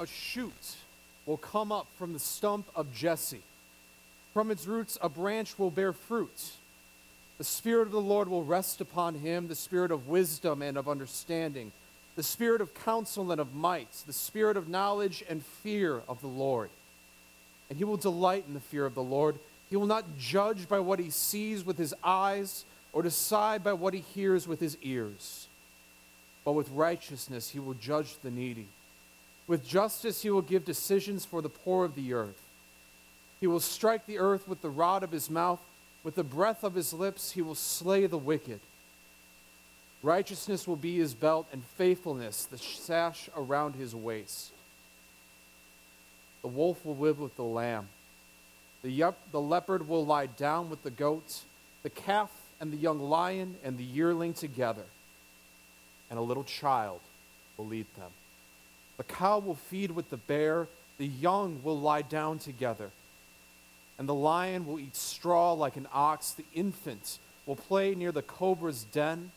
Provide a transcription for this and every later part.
a shoot will come up from the stump of Jesse. From its roots, a branch will bear fruit. The Spirit of the Lord will rest upon him the Spirit of wisdom and of understanding, the Spirit of counsel and of might, the Spirit of knowledge and fear of the Lord. And he will delight in the fear of the Lord. He will not judge by what he sees with his eyes or decide by what he hears with his ears. But with righteousness he will judge the needy. With justice he will give decisions for the poor of the earth. He will strike the earth with the rod of his mouth, with the breath of his lips he will slay the wicked. Righteousness will be his belt, and faithfulness the sash around his waist. The wolf will live with the lamb. The, yep, the leopard will lie down with the goat, the calf and the young lion and the yearling together, and a little child will lead them. The cow will feed with the bear, the young will lie down together, and the lion will eat straw like an ox, the infant will play near the cobra's den,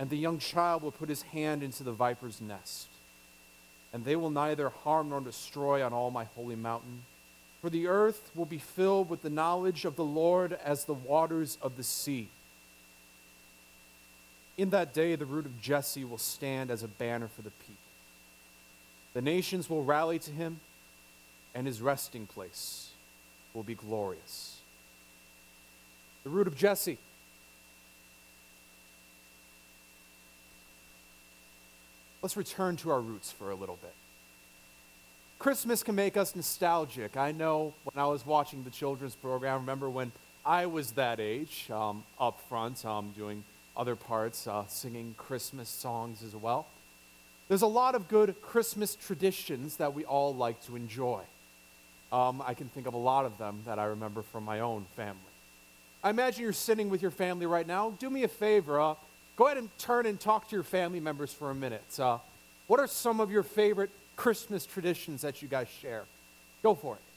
and the young child will put his hand into the viper's nest. And they will neither harm nor destroy on all my holy mountain for the earth will be filled with the knowledge of the Lord as the waters of the sea. In that day, the root of Jesse will stand as a banner for the people. The nations will rally to him, and his resting place will be glorious. The root of Jesse. Let's return to our roots for a little bit. Christmas can make us nostalgic. I know when I was watching the children's program, remember when I was that age, um, up front, um, doing other parts, uh, singing Christmas songs as well. There's a lot of good Christmas traditions that we all like to enjoy. Um, I can think of a lot of them that I remember from my own family. I imagine you're sitting with your family right now. Do me a favor. Uh, go ahead and turn and talk to your family members for a minute. Uh, what are some of your favorite Christmas traditions that you guys share. Go for it.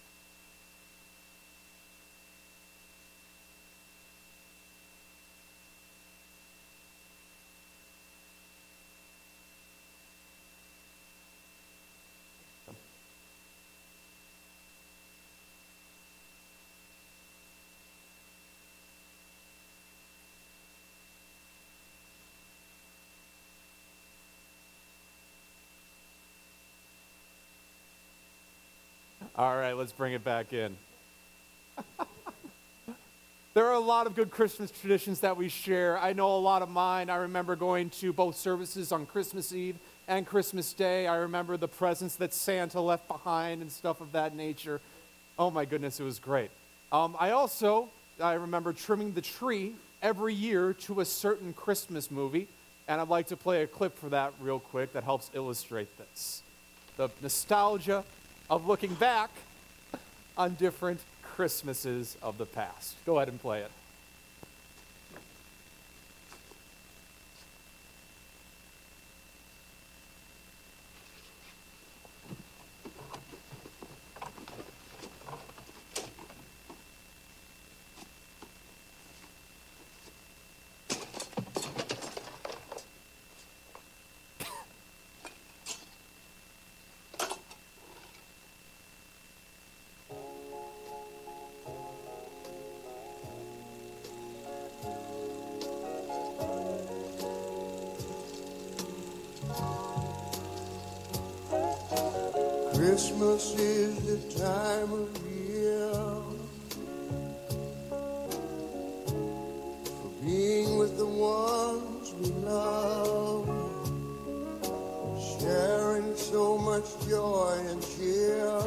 All right, let's bring it back in. there are a lot of good Christmas traditions that we share. I know a lot of mine. I remember going to both services on Christmas Eve and Christmas Day. I remember the presents that Santa left behind and stuff of that nature. Oh my goodness, it was great. Um, I also I remember trimming the tree every year to a certain Christmas movie, and I'd like to play a clip for that real quick that helps illustrate this. The nostalgia of looking back on different Christmases of the past. Go ahead and play it. Christmas is the time of year for being with the ones we love, sharing so much joy and cheer.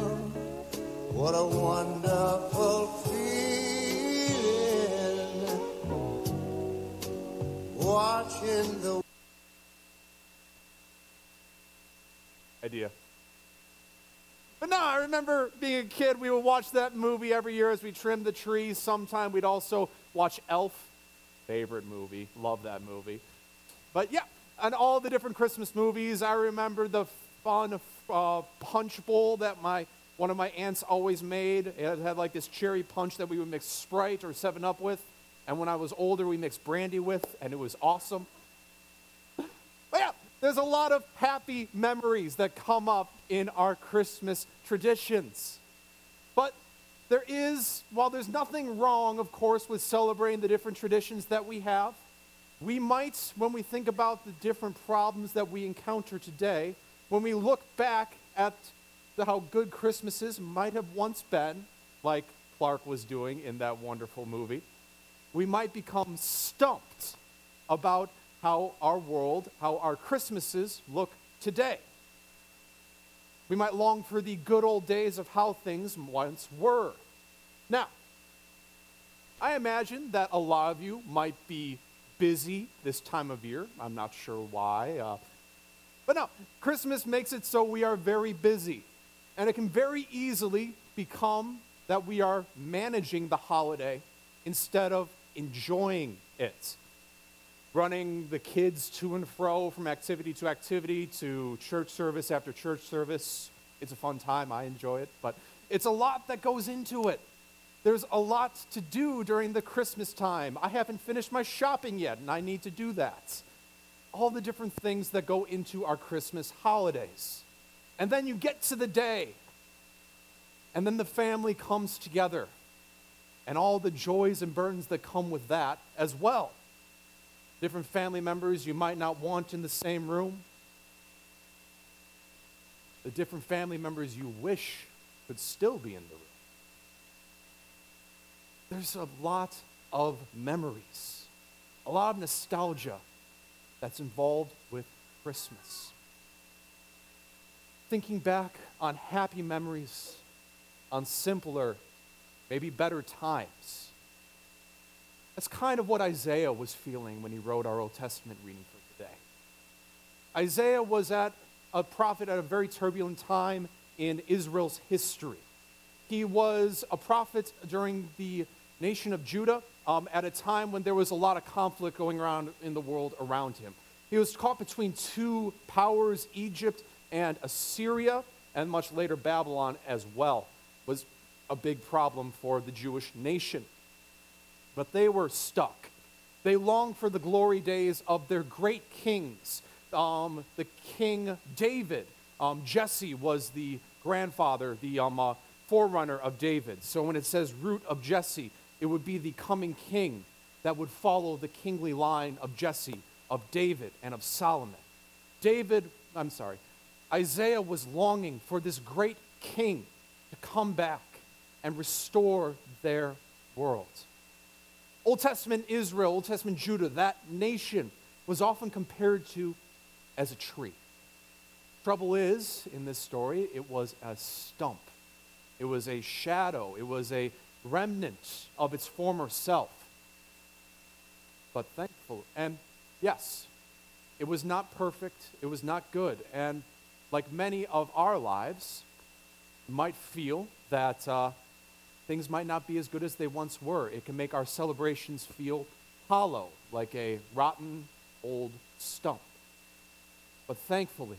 What a wonderful feeling watching the idea. No, I remember being a kid, we would watch that movie every year as we trimmed the trees. Sometime we'd also watch Elf, favorite movie, love that movie. But yeah, and all the different Christmas movies. I remember the fun uh, punch bowl that my one of my aunts always made. It had like this cherry punch that we would mix Sprite or 7 Up with. And when I was older, we mixed brandy with, and it was awesome. But yeah, There's a lot of happy memories that come up in our Christmas traditions. But there is, while there's nothing wrong, of course, with celebrating the different traditions that we have, we might, when we think about the different problems that we encounter today, when we look back at the, how good Christmases might have once been, like Clark was doing in that wonderful movie, we might become stumped about how our world, how our Christmases look today. We might long for the good old days of how things once were. Now, I imagine that a lot of you might be busy this time of year. I'm not sure why. Uh, but no, Christmas makes it so we are very busy. And it can very easily become that we are managing the holiday instead of enjoying it. Running the kids to and fro from activity to activity to church service after church service. It's a fun time. I enjoy it. But it's a lot that goes into it. There's a lot to do during the Christmas time. I haven't finished my shopping yet, and I need to do that. All the different things that go into our Christmas holidays. And then you get to the day, and then the family comes together, and all the joys and burdens that come with that as well. Different family members you might not want in the same room, the different family members you wish could still be in the room there's a lot of memories, a lot of nostalgia that's involved with Christmas. Thinking back on happy memories, on simpler, maybe better times. That's kind of what Isaiah was feeling when he wrote our Old Testament reading for today. Isaiah was at a prophet at a very turbulent time in Israel's history. He was a prophet during the nation of Judah um, at a time when there was a lot of conflict going around in the world around him. He was caught between two powers, Egypt and Assyria, and much later Babylon as well, was a big problem for the Jewish nation. But they were stuck. They longed for the glory days of their great kings. Um, the king David, um, Jesse was the grandfather, the um, uh, forerunner of David. So when it says root of Jesse, it would be the coming king that would follow the kingly line of Jesse, of David, and of Solomon. David, I'm sorry, Isaiah was longing for this great king to come back and restore their world. Old Testament Israel, Old Testament Judah, that nation was often compared to as a tree. Trouble is, in this story, it was a stump. It was a shadow. It was a remnant of its former self. But thankful, and yes, it was not perfect, it was not good. And like many of our lives, might feel that uh, things might not be as good as they once were. It can make our celebrations feel hollow, like a rotten old stump. But thankfully,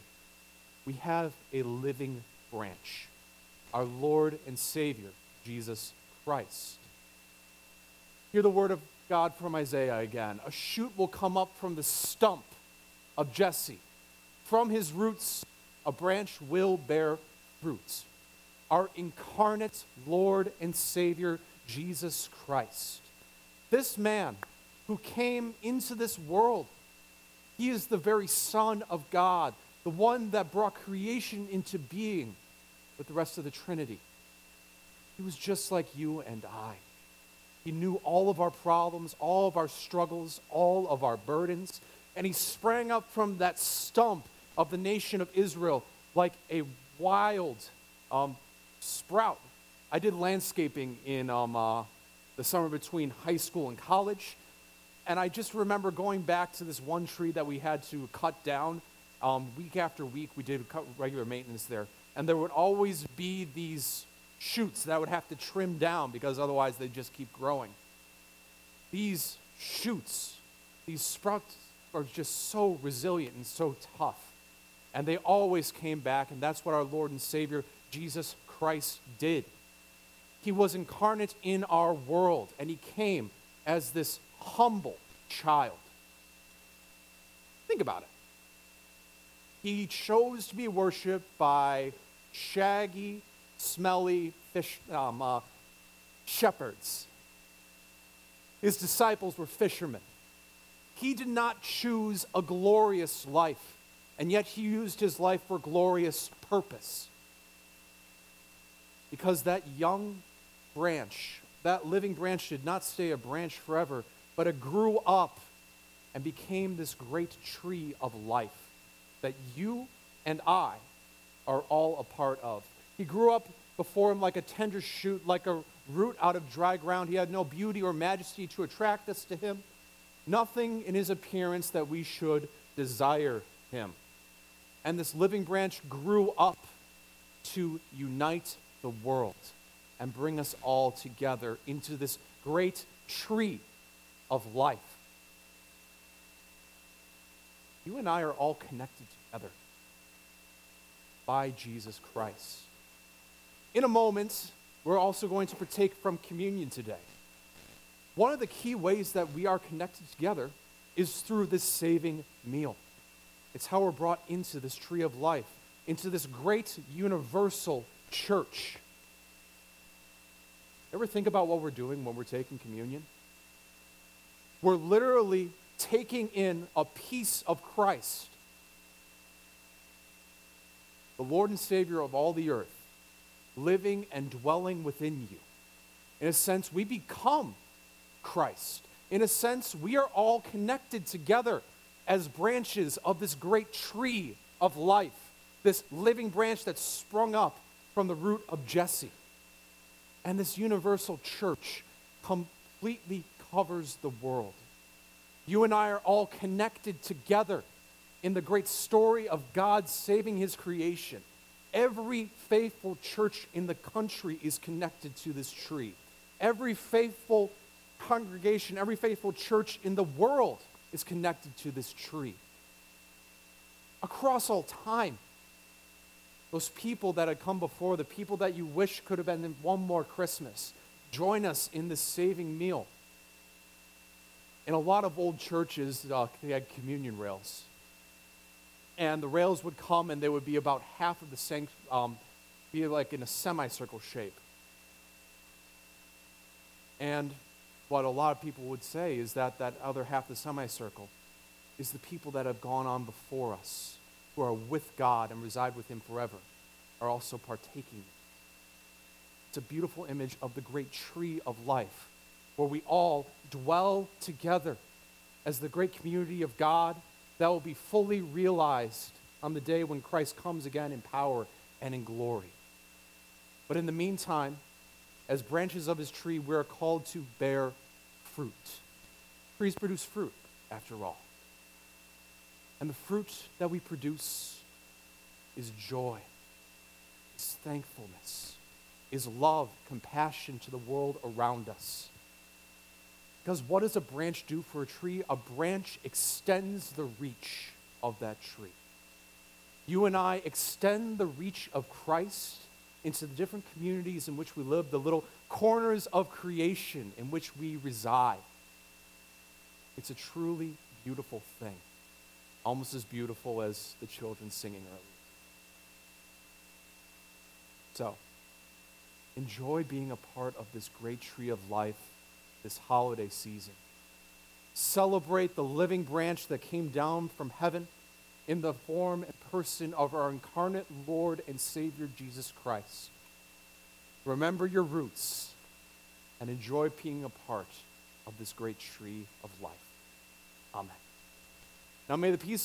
we have a living branch, our Lord and Savior, Jesus Christ. Hear the word of God from Isaiah again. A shoot will come up from the stump of Jesse. From his roots, a branch will bear fruit. Our incarnate Lord and Savior, Jesus Christ. This man who came into this world, he is the very Son of God, the one that brought creation into being with the rest of the Trinity. He was just like you and I. He knew all of our problems, all of our struggles, all of our burdens, and he sprang up from that stump of the nation of Israel like a wild um, sprout. I did landscaping in um, uh, the summer between high school and college, and I just remember going back to this one tree that we had to cut down. Um, week after week, we did regular maintenance there, and there would always be these shoots that I would have to trim down because otherwise they just keep growing. These shoots, these sprouts are just so resilient and so tough. And they always came back, and that's what our Lord and Savior Jesus Christ did. He was incarnate in our world, and he came as this humble child. Think about it. he chose to be worshiped by shaggy, smelly fish, um, uh, shepherds. His disciples were fishermen. He did not choose a glorious life, and yet he used his life for glorious purpose. Because that young branch, that living branch, did not stay a branch forever, but it grew up and became this great tree of life that you and I are all a part of. He grew up before him like a tender shoot, like a root out of dry ground. He had no beauty or majesty to attract us to him, nothing in his appearance that we should desire him. And this living branch grew up to unite the world and bring us all together into this great tree of life. You and I are all connected together by Jesus Christ. In a moment, we're also going to partake from communion today. One of the key ways that we are connected together is through this saving meal. It's how we're brought into this tree of life, into this great universal church. Ever think about what we're doing when we're taking communion? We're literally taking in a piece of Christ, the Lord and Savior of all the earth, living and dwelling within you. In a sense, we become Christ. In a sense, we are all connected together as branches of this great tree of life, this living branch that sprung up from the root of Jesse. And this universal church completely covers the world. You and I are all connected together in the great story of God saving his creation. Every faithful church in the country is connected to this tree. Every faithful congregation, every faithful church in the world is connected to this tree. Across all time, those people that had come before, the people that you wish could have been one more Christmas, join us in this saving meal. In a lot of old churches, uh, they had communion rails. And the rails would come and they would be about half of the sanct, um, be like in a semicircle shape. And what a lot of people would say is that that other half of the semicircle is the people that have gone on before us, who are with God and reside with Him forever, are also partaking. It's a beautiful image of the great tree of life, where we all dwell together as the great community of God that will be fully realized on the day when Christ comes again in power and in glory. But in the meantime, as branches of his tree, we are called to bear fruit. Trees produce fruit, after all. And the fruit that we produce is joy, is thankfulness, is love, compassion to the world around us. Because what does a branch do for a tree? A branch extends the reach of that tree. You and I extend the reach of Christ into the different communities in which we live, the little corners of creation in which we reside. It's a truly beautiful thing, almost as beautiful as the children singing earlier. So, enjoy being a part of this great tree of life this holiday season. Celebrate the living branch that came down from heaven in the form and person of our incarnate Lord and Savior Jesus Christ. Remember your roots and enjoy being a part of this great tree of life. Amen. Now may the peace